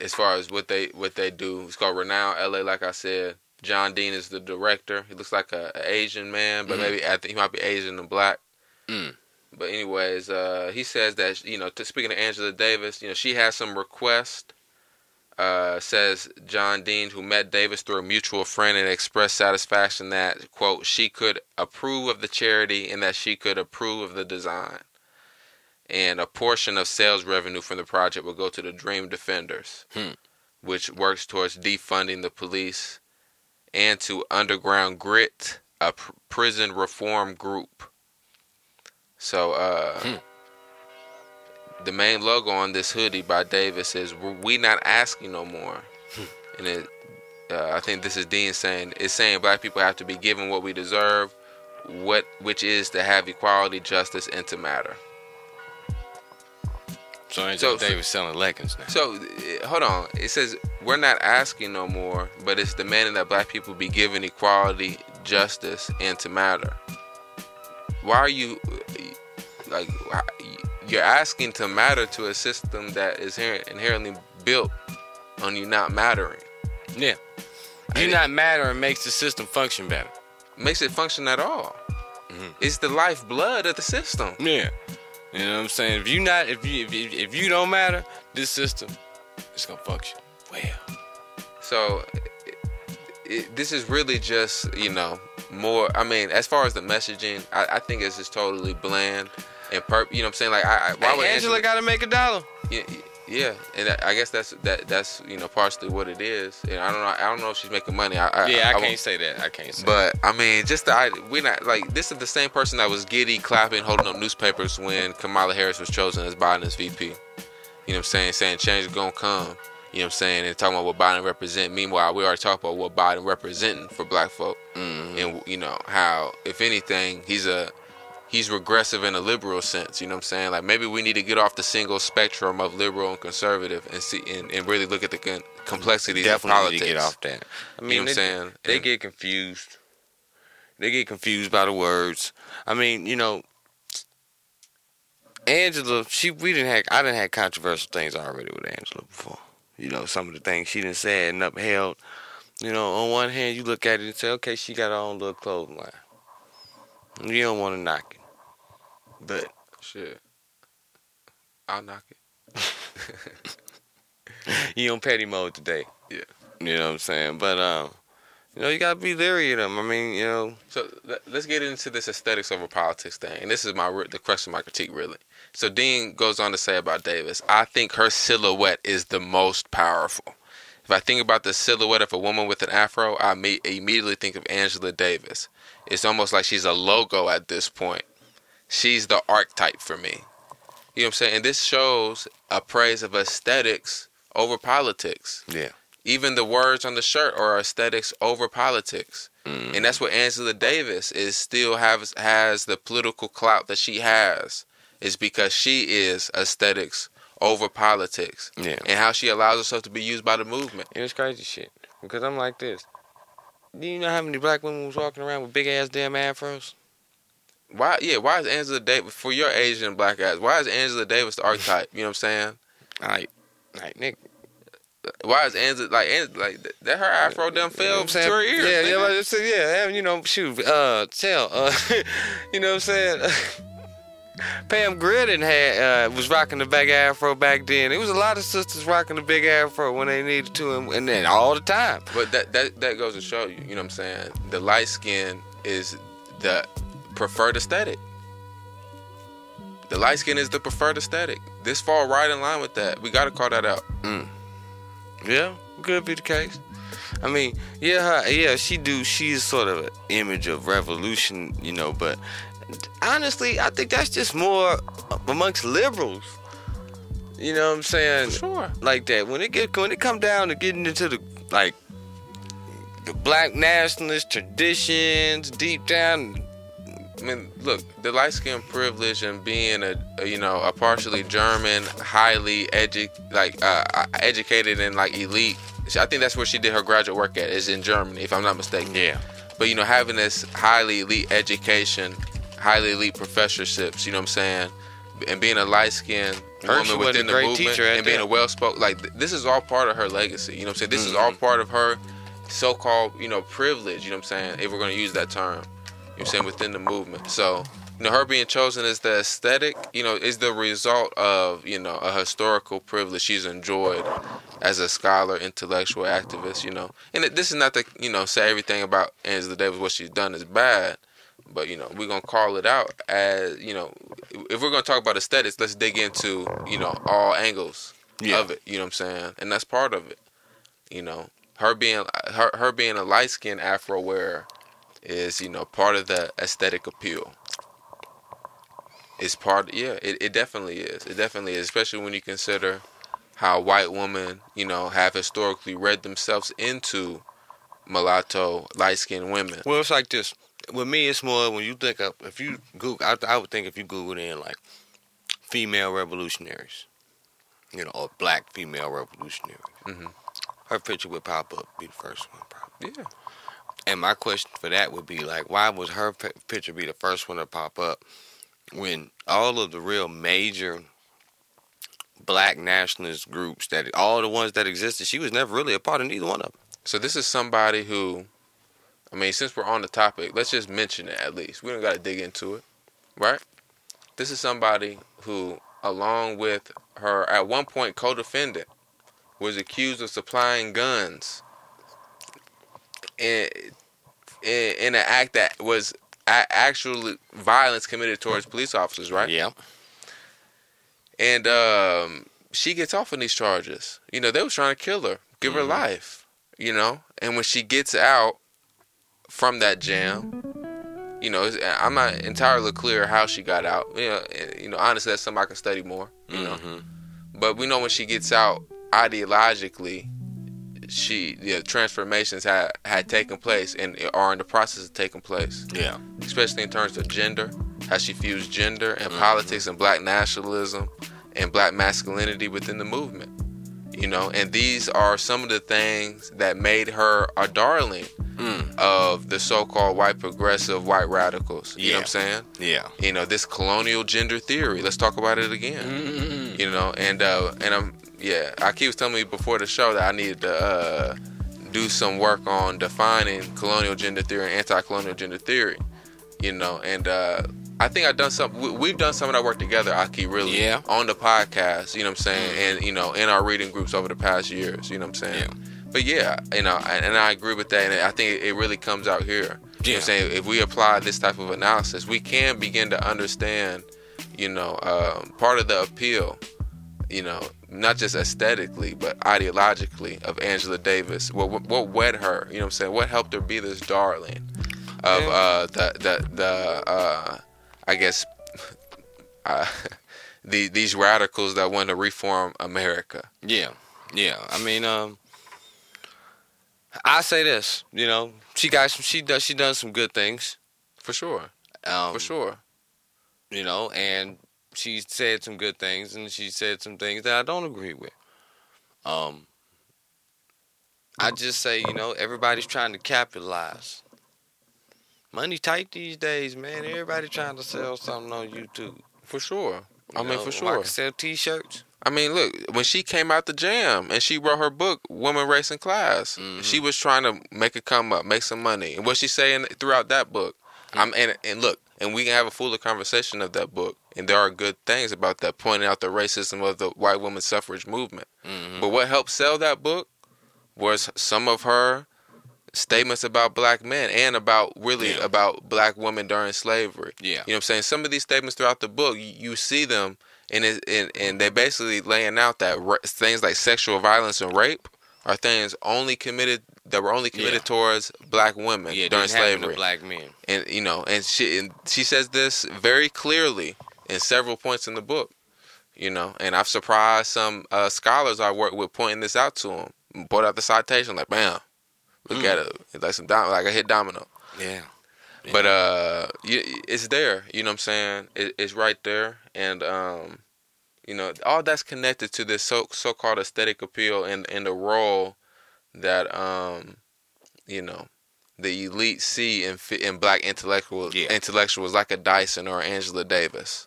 as far as what they what they do, it's called Renowned LA. Like I said, John Dean is the director. He looks like a, a Asian man, but Mhm. maybe I think he might be Asian and black. Mm. But anyways, uh, he says that you know, to, speaking of Angela Davis, you know, she has some request. Uh, says John Dean, who met Davis through a mutual friend and expressed satisfaction that quote she could approve of the charity and that she could approve of the design, and a portion of sales revenue from the project will go to the Dream Defenders, Hmm. which works towards defunding the police, and to Underground Grit, a pr- prison reform group. So, uh, Hmm. The main logo on this hoodie by Davis is "We not asking no more," and it, uh, I think this is Dean saying it's saying black people have to be given what we deserve, what which is to have equality, justice, and to matter. So Angela So- Davis selling leggings now. So, hold on. It says we're not asking no more, but it's demanding that black people be given equality, justice, and to matter. Why are you like you're asking to matter to a system that is inherently built on you not mattering? Yeah. You And- not mattering makes the system function better. Makes it function at all. Mhm. It's the lifeblood of the system. Yeah. You know what I'm saying? If you not, if you, if you, if you don't matter, this system, it's gonna function well. So it, it, this is really just you know more. I mean, as far as the messaging, I, I think it's just totally bland and perp. You know what I'm saying? Like, I, I why would Hey, Angela got to make a dollar. Yeah, yeah, and I- I guess that's that. That's you know partially what it is. And I don't know. I don't know if she's making money. I, I Yeah, I, won't- can't say that. I can't say. But I mean, just the idea, we're not like this is the same person that was giddy, clapping, holding up newspapers when Kamala Harris was chosen as Biden's VP. You know what I'm saying? Saying change is gonna come. You know what I'm saying? And talking about what Biden represent. Meanwhile, we already talked about what Biden representing for Black folk, Mhm. and you know how, if anything, he's a he's regressive in a liberal sense. You know what I'm saying? Like maybe we need to get off the single spectrum of liberal and conservative and see and, and really look at the con- complexities definitely of politics. to get off that. I mean, you know what I'm they, saying? they And- get confused. They get confused by the words. I mean, you know, Angela, she we didn't have I didn't have controversial things already with Angela before. You know, some of the things she didn't say and upheld. You know, on one hand, you look at it and say, okay, she got her own little clothing line. You don't want to knock it, but Shit. I'll knock it. you on petty mode today. Yeah. You know what I'm saying? But um, you know, you gotta be leery of them. I mean, you know, So let- let's get into this aesthetics over politics thing, and this is my the crux of my critique, really. So Dean goes on to say about Davis, I think her silhouette is the most powerful. If I think about the silhouette of a woman with an afro, I me- immediately think of Angela Davis. It's almost like she's a logo at this point. She's the archetype for me. You know what I'm saying? And this shows a praise of aesthetics over politics yeah, even the words on the shirt are aesthetics over politics. Mm. And that's what Angela Davis is still has has the political clout that she has is because she is aesthetics over politics yeah. and how she allows herself to be used by the movement. And it's crazy shit because I'm like this. Do you know how many black women was walking around with big ass damn afros? Why yeah, why is Angela Davis for your Asian black ass, why is Angela Davis the archetype? You know what I'm saying? Like, like nigga. Why is Angela like Ang- like that her afro done You know fell what I'm to her ears? Yeah, yeah, like said, yeah, and, you know, shoot, uh, tell, uh, you know what I'm saying? Pam Grier had uh, was rocking the big afro back then. It was a lot of sisters rocking the big afro when they needed to, and, and then all the time. But that, that that goes to show you, you know what I'm saying? The light skin is the preferred aesthetic. The light skin is the preferred aesthetic. This fall right in line with that. We gotta call that out. Mm. Yeah, could be the case. I mean, yeah, her, yeah, she do. She's sort of an image of revolution, you know. But honestly, I think that's just more amongst liberals. You know what I'm saying? Sure. Like that. When it get when it come down to getting into the like the black nationalist traditions deep down. I mean, look, the light skin privilege and being a, a, you know a partially German, highly edu- like uh, educated and like elite. I think that's where she did her graduate work at is in Germany, if I'm not mistaken. Yeah. But you know, having this highly elite education, highly elite professorships, you know what I'm saying, and being a light skinned woman within the movement and being that. a well spoken, like th- this is all part of her legacy. You know what I'm saying? This is Mm-hmm. all part of her so called, you know, privilege. You know what I'm saying? If we're gonna use that term, you know what I'm saying within the movement. So. You know, her being chosen as the aesthetic, you know, is the result of, you know, a historical privilege she's enjoyed as a scholar, intellectual activist, you know. And it, this is not to, you know, say everything about Angela Davis, what she's done is bad, but, you know, we're going to call it out as, you know, if we're going to talk about aesthetics, let's dig into, you know, all angles Yeah. of it, you know what I'm saying? And that's part of it, you know. Her being her her being a light skinned Afro wearer is, you know, part of the aesthetic appeal. It's part, yeah, it, it definitely is. It definitely is, especially when you consider how white women, you know, have historically read themselves into mulatto, light skinned women. Well, it's like this. With me, it's more when you think of if you Google. I, I would think if you Google in like female revolutionaries, you know, or black female revolutionaries, Mhm. her picture would pop up. Be the first one, probably. Yeah. And my question for that would be like, why would her pi- picture be the first one to pop up when all of the real major black nationalist groups that all the ones that existed, she was never really a part of neither one of them. So this is somebody who, I mean, since we're on the topic, let's just mention it at least. We don't got to dig into it, right? This is somebody who, along with her at one point co-defendant, was accused of supplying guns in in, in an act that was a- actually violence committed towards police officers, right? Yeah. and um, she gets off on these charges. You know, they was trying to kill her, give her Mhm. life. You know, and when she gets out from that jam, you know, I'm not entirely clear how she got out. You know, you know, honestly, that's something I can study more. You know, Mhm. but we know when she gets out ideologically, she the transformations had had taken place and are in the process of taking place Yeah. especially in terms of gender, how she fused gender and Mhm. politics and black nationalism and black masculinity within the movement. You know, and these are some of the things that made her a darling of the so-called white progressive white radicals. You know what I'm saying? Yeah. You know, this colonial gender theory. Let's talk about it again. You know, and uh and I'm yeah, Ahki was telling me before the show that I needed to uh do some work on defining colonial gender theory and anti-colonial gender theory. You know, and uh I think I've done some. we- We've done some of that work together, Ahki. Really, Yeah. on the podcast. You know what I'm saying, and you know, in our reading groups over the past years. You know what I'm saying. Yeah. But yeah, you know, and and I agree with that, and I think it really comes out here. You know what I'm saying? If we apply this type of analysis, we can begin to understand, you know, um, part of the appeal, you know, not just aesthetically, but ideologically of Angela Davis. What, what, what wed her? You know what I'm saying? What helped her be this darling of uh, the, the, the uh, I guess, uh, the, these radicals that want to reform America? Yeah, yeah. I mean, um, I say this. You know, she got some. She does. She done some good things. For sure. Um, For sure. You know, and she said some good things, and she said some things that I don't agree with. Um, I just say, you know, everybody's trying to capitalize. Money tight these days, man. Everybody trying to sell something on YouTube. For sure. I You mean, know, for I sure. can sell T-shirts. I mean, look, when she came out the jam and she wrote her book, Woman, Race, and Class, Mhm. she was trying to make it come up, make some money. And what she's saying throughout that book, I'm and and look, and we can have a fuller conversation of that book. And there are good things about that, pointing out the racism of the white woman suffrage movement. Mhm. But what helped sell that book was some of her statements about black men and about really Yeah. about black women during slavery. Yeah. You know what I'm saying? Some of these statements throughout the book, you, you see them, and it, and and they basically laying out that ra- things like sexual violence and rape are things only committed that were only committed Yeah. towards black women Yeah, during didn't happen to slavery. black men. and you know, and she and she says this very clearly in several points in the book. You know, and I've surprised some uh, scholars I work with pointing this out to them. Brought out the citation, like, bam, look Mm. at it, it's like some dom- like a hit domino. Yeah. But uh, it's there. You know what I'm saying? It, it's right there, and um, you know, all that's connected to this so so called aesthetic appeal and and the role that um, you know, the elite see in in black intellectuals Yeah. intellectuals like a Dyson or Angela Davis.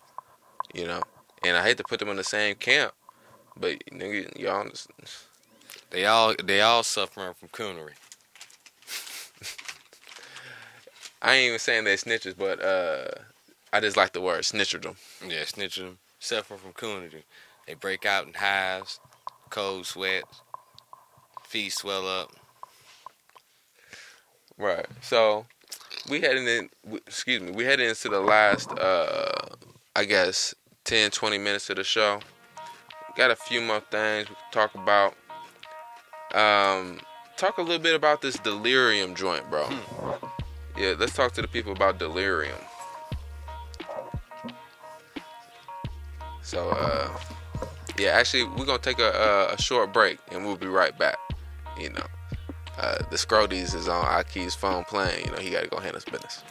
You know, and I hate to put them in the same camp, but nigga, y'all. They all they all suffering from coonery. I ain't even saying they snitches, but uh, I just like the word snitcherdom. Yeah, snitching them, suffering from coonery. They break out in hives, cold sweats, feet swell up. Right. So we heading in. Excuse me. We heading into the last, uh, I guess, 10, 20 minutes of the show. Got a few more things we can talk about. Um, talk a little bit about this delirium joint, bro. Yeah, let's talk to the people about delirium. So, uh, yeah, actually, we're gonna take a, a, a short break and we'll be right back. You know uh, the Scroties is on Ahki's phone playing. You know, he got to go handle his business.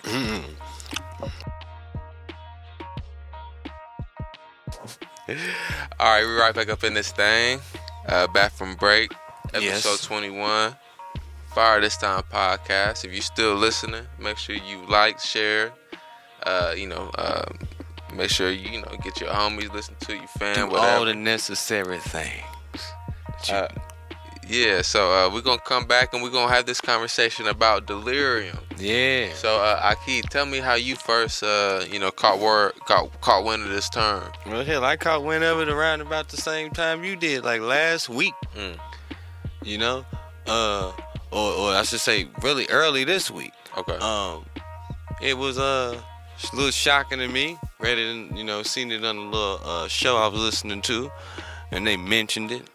All right, we're right back up in this thing. Uh, back from break, episode Yes. 21. Fire This Time podcast. If you're still listening, make sure you like, share. Uh, you know, um, make sure you, you know get your homies listen to your fam, Do whatever. all the necessary things. that you Uh, yeah, so uh, we're gonna come back and we're gonna have this conversation about delirium. yeah. So, uh, Ahki, tell me how you first, uh, you know, caught word, caught, caught wind of this term. Well, hell, I caught wind of it around about the same time you did, like last week. Mm. You know, uh, or or I should say, really early this week. Okay. Um, it was uh a little shocking to me. Read it, and you know, seen it on a little uh, show I was listening to, and they mentioned it,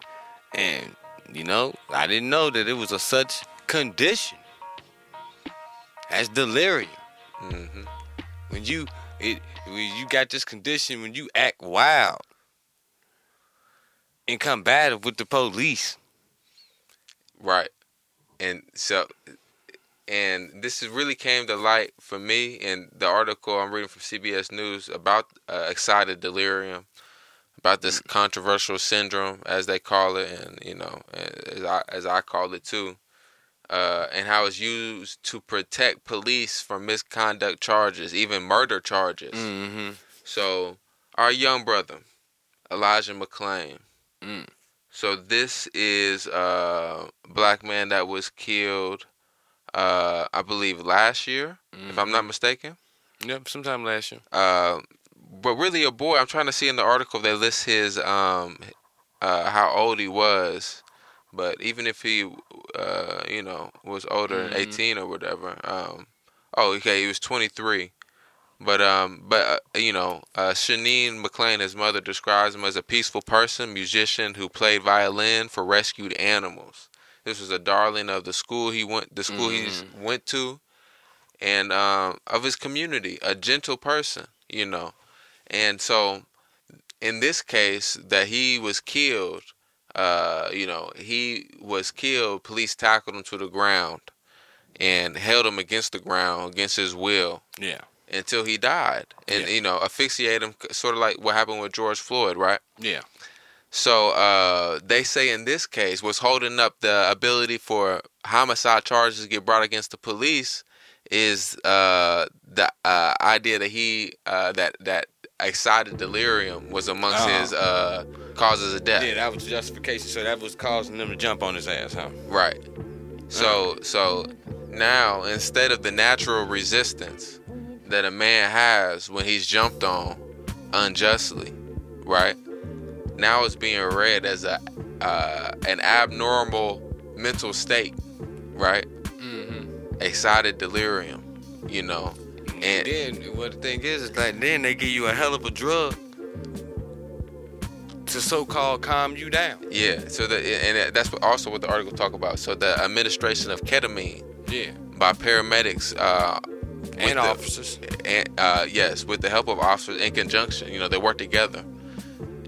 and you know, I didn't know that it was a such condition as delirium. hmm When you it when you got this condition when you act wild and combative with the police. Right. And so, and this is really came to light for me in the article I'm reading from CBS News about uh, excited delirium about this controversial syndrome, as they call it, and you know, as I as I call it too, uh, and how it's used to protect police from misconduct charges, even murder charges. Mm-hmm. So, our young brother, Elijah McClain. Mm. So this is a black man that was killed, uh, I believe last year, if I'm not mistaken. Yep, sometime last year. Uh, but really a boy. I'm trying to see in the article they list his um, uh, how old he was. But even if he, uh, you know, was older than Mhm. 18 or whatever, um, oh, okay, he was 23. But um, but uh, you know, uh, Sheneen McClain, his mother, describes him as a peaceful person, musician who played violin for rescued animals. This was a darling of the school he went, the school he went to, and um, of his community, a gentle person, you know. And so, in this case, that he was killed, uh, you know, he was killed. Police tackled him to the ground and held him against the ground against his will Yeah. until he died, and Yeah. you know, asphyxiate him, sort of like what happened with George Floyd, right? Yeah. So uh, they say in this case, what's holding up the ability for homicide charges to get brought against the police is uh, the uh, idea that he uh, that that excited delirium was amongst Oh. his uh, causes of death. Yeah, that was justification. So that was causing them to jump on his ass, huh? Right. So so now instead of the natural resistance that a man has when he's jumped on unjustly, right? Now it's being read as a uh, an abnormal mental state, right? Mm-hmm. Excited delirium, you know. And then what the thing is, is like then they give you a hell of a drug to so-called calm you down. yeah, so the and that's what- also what the article talk about. So the administration of ketamine Yeah. by paramedics uh, And the- officers. and uh, yes, with the help of officers in conjunction, you know, they work together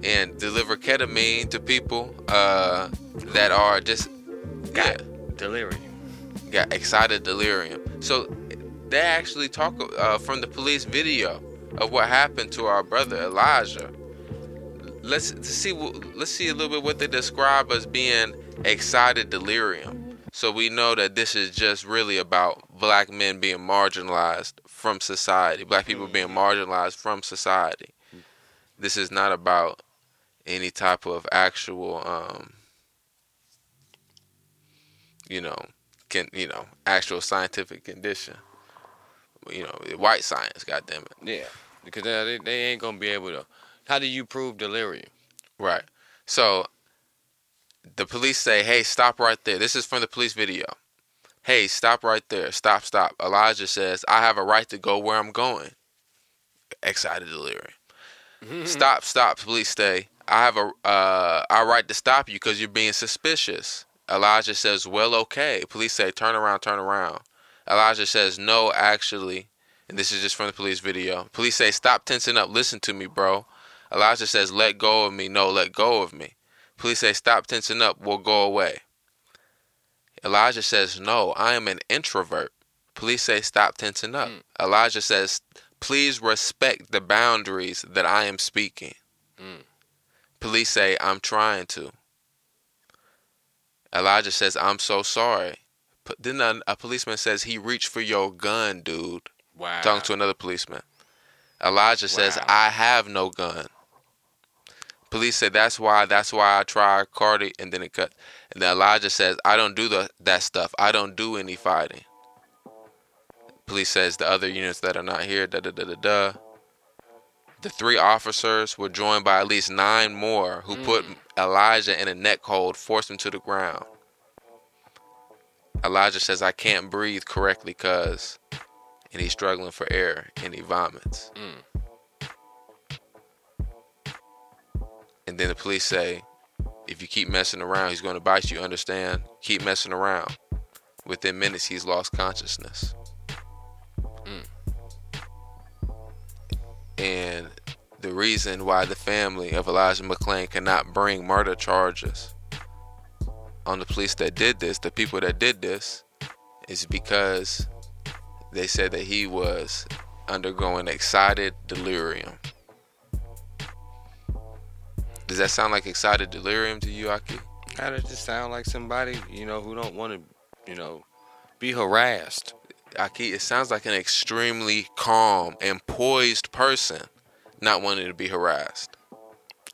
and deliver ketamine to people uh, that are just got Delirium. got excited delirium. So they actually talk uh, from the police video of what happened to our brother Elijah. Let's see. Let's see a little bit what they describe as being excited delirium. So we know that this is just really about black men being marginalized from society, black people being marginalized from society. This is not about any type of actual, um, you know, can you know, actual scientific condition. You know, white science, goddamn it. Yeah. Because they, they ain't gonna be able to. How do you prove delirium? Right. So the police say, "Hey, stop right there." This is from the police video. Hey, stop right there. Stop, stop. Elijah says, "I have a right to go where I'm going." Excited delirium. Stop, stop. Police say, "I have a uh, I right to stop you because you're being suspicious." Elijah says, "Well, okay." Police say, "Turn around, turn around." Elijah says, "No, actually." And this is just from the police video. Police say, "Stop tensing up. Listen to me, bro." Elijah says, "Let go of me." No, let go of me. Police say, "Stop tensing up. We'll go away." Elijah says, "No, I am an introvert." Police say, "Stop tensing up." Elijah says, "Please respect the boundaries that I am speaking." Mm. Police say, "I'm trying to." Elijah says, "I'm so sorry." Then a, a policeman says, "He reached for your gun, dude." Wow. talking to another policeman. Elijah says, "I have no gun." Police said, "That's why. That's why I tried carotid." And then it cut. And then Elijah says, "I don't do the that stuff. I don't do any fighting." Police says the other units that are not here. Da da da da da. The three officers were joined by at least nine more, who put mm. Elijah in a neck hold, forced him to the ground. Elijah says, "I can't breathe correctly, cause." and he's struggling for air and he vomits. Mm. And then the police say, if you keep messing around, he's going to bite you. Understand? Keep messing around. Within minutes, he's lost consciousness. Mm. And the reason why the family of Elijah McClain cannot bring murder charges on the police that did this, the people that did this, is because they said that he was undergoing excited delirium. Does that sound like excited delirium to you, Ahki? How does it sound like somebody, you know, who don't want to, you know, be harassed? Ahki, it sounds like an extremely calm and poised person not wanting to be harassed.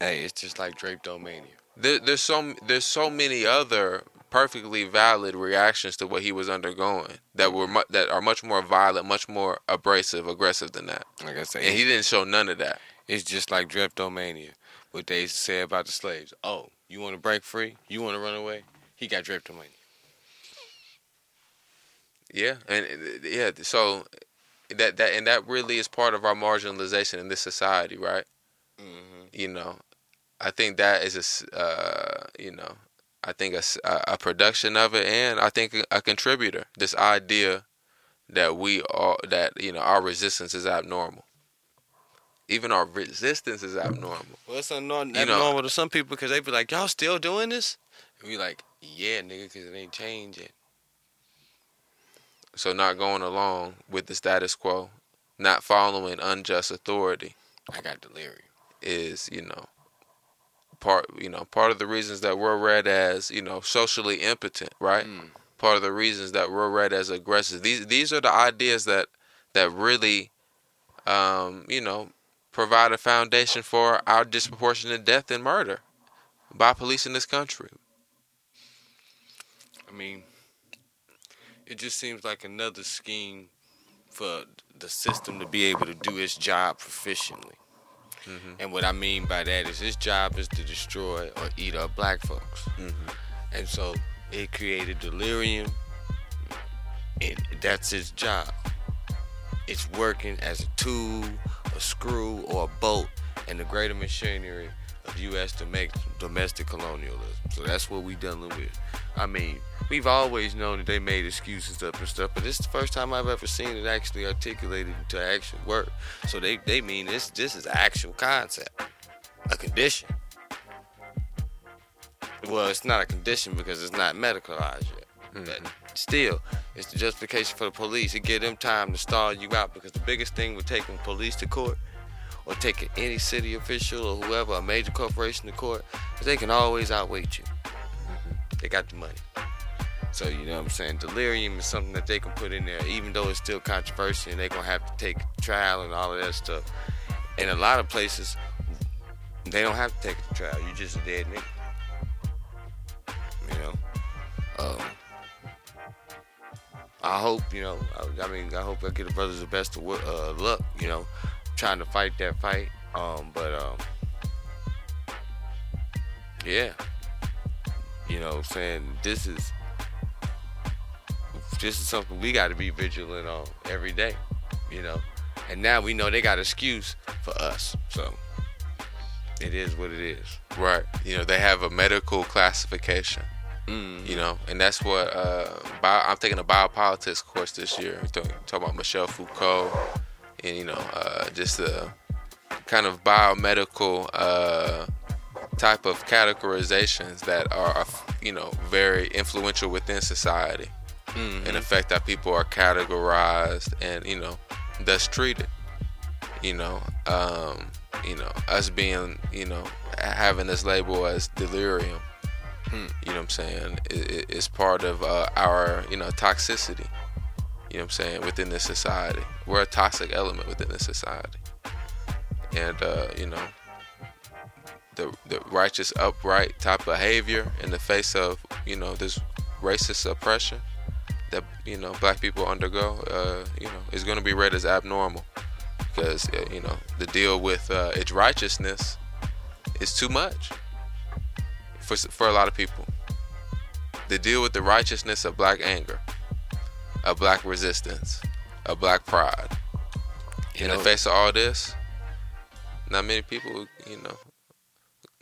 Hey, it's just like drapetomania. There, there's so there's so many other perfectly valid reactions to what he was undergoing that were mu- that are much more violent, much more abrasive, aggressive than that. Like I say, And he didn't show none of that. it's just like drapetomania. What they used to say about the slaves. Oh, you want to break free? You want to run away? He got drapetomania. Yeah, and uh, yeah, so that that and that really is part of our marginalization in this society, right? Mm-hmm. You know, I think that is a uh, you know, I think a, a- production of it, and I think a, contributor. This idea that we are that you know our resistance is abnormal. Even our resistance is abnormal. Well, it's abnormal, You know- abnormal to some people because they be like, y'all still doing this? And we like, yeah, nigga, because it ain't changed yet. So not going along with the status quo, not following unjust authority. I got delirium. is you know part you know part of the reasons that we're read as you know socially impotent right Mm. part of the reasons that we're read as aggressive these these are the ideas that that really um you know provide a foundation for our disproportionate death and murder by police in this country I mean, it just seems like another scheme for the system to be able to do its job proficiently. Mhm. And what I mean by that is his job is to destroy or eat up black folks. mm-hmm. And so it created delirium, and that's his job. It's working as a tool, a screw, or a bolt in the greater machinery of U.S. domestic, domestic colonialism. So that's what we dealing with. I mean, we've always known that they made excuses up and stuff, but this is the first time I've ever seen it actually articulated into actual work. So they, they mean this this is an actual concept, a condition. Well, it's not a condition because it's not medicalized yet. But mm-hmm. still, it's the justification for the police. It give them time to stall you out because the biggest thing with taking police to court or taking any city official or whoever, a major corporation to court, they can always outweight you. They got the money. So you know what I'm saying? Delirium is something that they can put in there, even though it's still controversial and they're gonna have to take trial and all of that stuff. In a lot of places, they don't have to take it to trial. You're just a dead nigga. You know. Um, I hope you know. I, I mean, I hope I get the brothers the best of uh, luck. You know, trying to fight that fight. Um, but um, yeah, you know, what I'm saying this is this is something we got to be vigilant on every day. You know, and now we know they got excuse for us. So it is what it is. right you know they have a medical classification Mm. you know, and that's what uh, bio, I'm taking a biopolitics course this year. Talking, talking about Michel Foucault, and you know, uh, just the kind of biomedical uh, type of categorizations that are, you know, very influential within society Mhm. and affect how people are categorized and you know, thus treated. You know, um, you know, us being, you know, having this label as delirium you know what I'm saying, is, is part of uh, our, you know, toxicity. You know what I'm saying, within this society. We're a toxic element within this society. And, uh, you know, the, the righteous, upright type behavior in the face of, you know, this racist oppression that, you know, black people undergo, uh, you know, is going to be read as abnormal. Because, uh, you know, the deal with uh, its righteousness is too much for for a lot of people. The deal with the righteousness of black anger, of black resistance, a black pride. You In know- the face of all this, not many people, you know,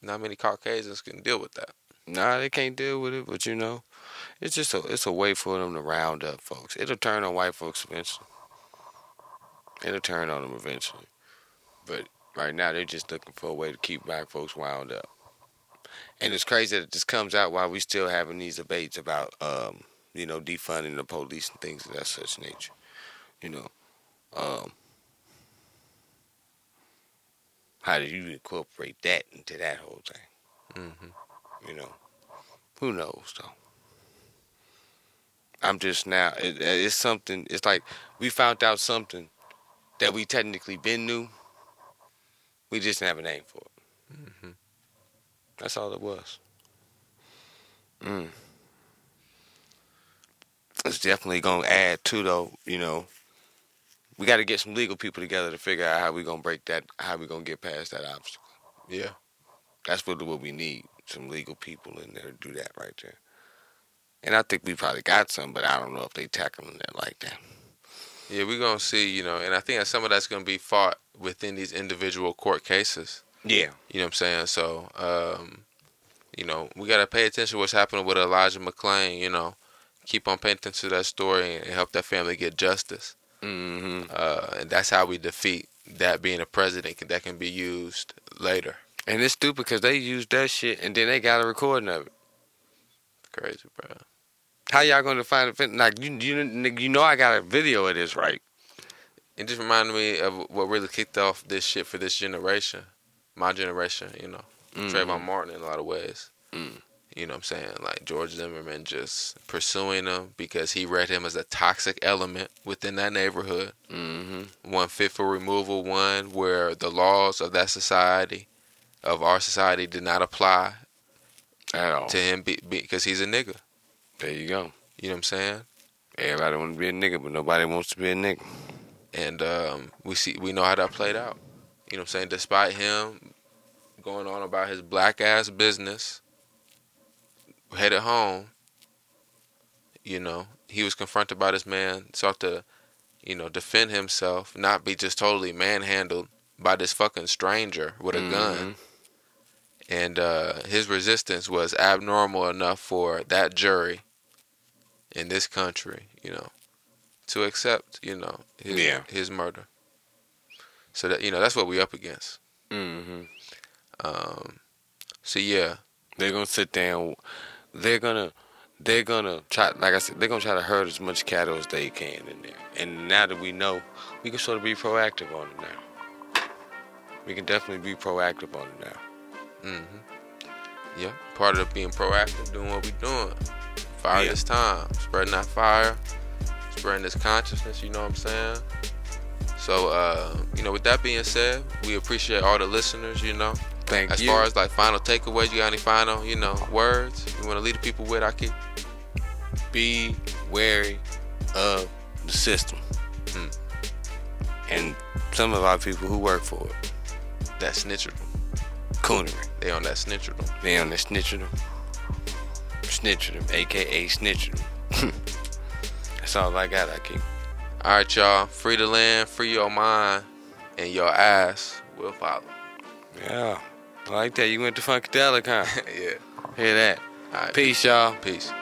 not many Caucasians can deal with that. Nah, they can't deal with it, but you know, it's just a it's a way for them to round up folks. It'll turn on white folks eventually. It'll turn on them eventually. But right now they're just looking for a way to keep black folks wound up. And it's crazy that this comes out while we still having these debates about um, you know, defunding the police and things of that such nature. You know. Um how do you incorporate that into that whole thing? Mm-hmm. You know, who knows though. I'm just now. It, it's something. It's like we found out something that we technically been knew. We just didn't have a name for it. Mm-hmm. That's all it was. Mm. It's definitely gonna add to though. You know, we got to get some legal people together to figure out how we gonna break that. How we gonna get past that obstacle. Yeah. That's what what we need. Some legal people in there to do that right there. And I think we probably got some, but I don't know if they tackling that like that. Yeah, we're gonna see, you know, and I think that some of that's gonna be fought within these individual court cases. Yeah. You know what I'm saying? So, um, you know, we gotta pay attention to what's happening with Elijah McClain. You know, keep on paying attention to that story and help that family get justice. Mm-hmm. Uh, and that's how we defeat that being a president that can be used later. And it's stupid because they used that shit and then they got a recording of it. Crazy, bro. How y'all gonna find it? Like you, you, you know, I got a video of this, right? It just reminded me of what really kicked off this shit for this generation, my generation. You know, Mhm. Trayvon Martin in a lot of ways. Mm. You know what I'm saying? Like George Zimmerman just pursuing him because he read him as a toxic element within that neighborhood. Mm-hmm. One fit for removal, one where the laws of that society, of our society, did not apply At all. to him be, because he's a nigga. There you go. You know what I'm saying? Everybody want to be a nigga, but nobody wants to be a nigga. And um, we see we know how that played out. You know what I'm saying? Despite him going on about his black ass business, headed home, you know, he was confronted by this man, sought to, you know, defend himself, not be just totally manhandled by this fucking stranger with a gun. And uh, his resistance was abnormal enough for that jury in this country, you know, to accept, you know, his, Yeah. his murder. So that you know, that's what we up against. Mm-hmm. Um, so yeah, They're gonna sit down. They're gonna. They're gonna try. Like I said, they're gonna try to herd as much cattle as they can in there. And now that we know, we can sort of be proactive on it now. We can definitely be proactive on it now. hmm yeah, part of being proactive, doing what we're doing. Fire Yeah. this time, spreading that fire, spreading this consciousness. You know what I'm saying? So, uh, you know, with that being said, we appreciate all the listeners. You know, Thank as you. far as like final takeaways, you got any final, you know, words you want to lead the people with? I keep. be wary of the system. Mm. And some of our people who work for it, that snitcherdom. coonery. They on that snitcherdom. They on the snitcherdom. Snitcherdom, aka snitcherdom. That's all I got, I keep. All right, y'all. Free the land, free your mind, and your ass will follow. Yeah. I like that. You went to Funkadelic, huh? yeah. Hear that. Right. Peace, y'all. Peace.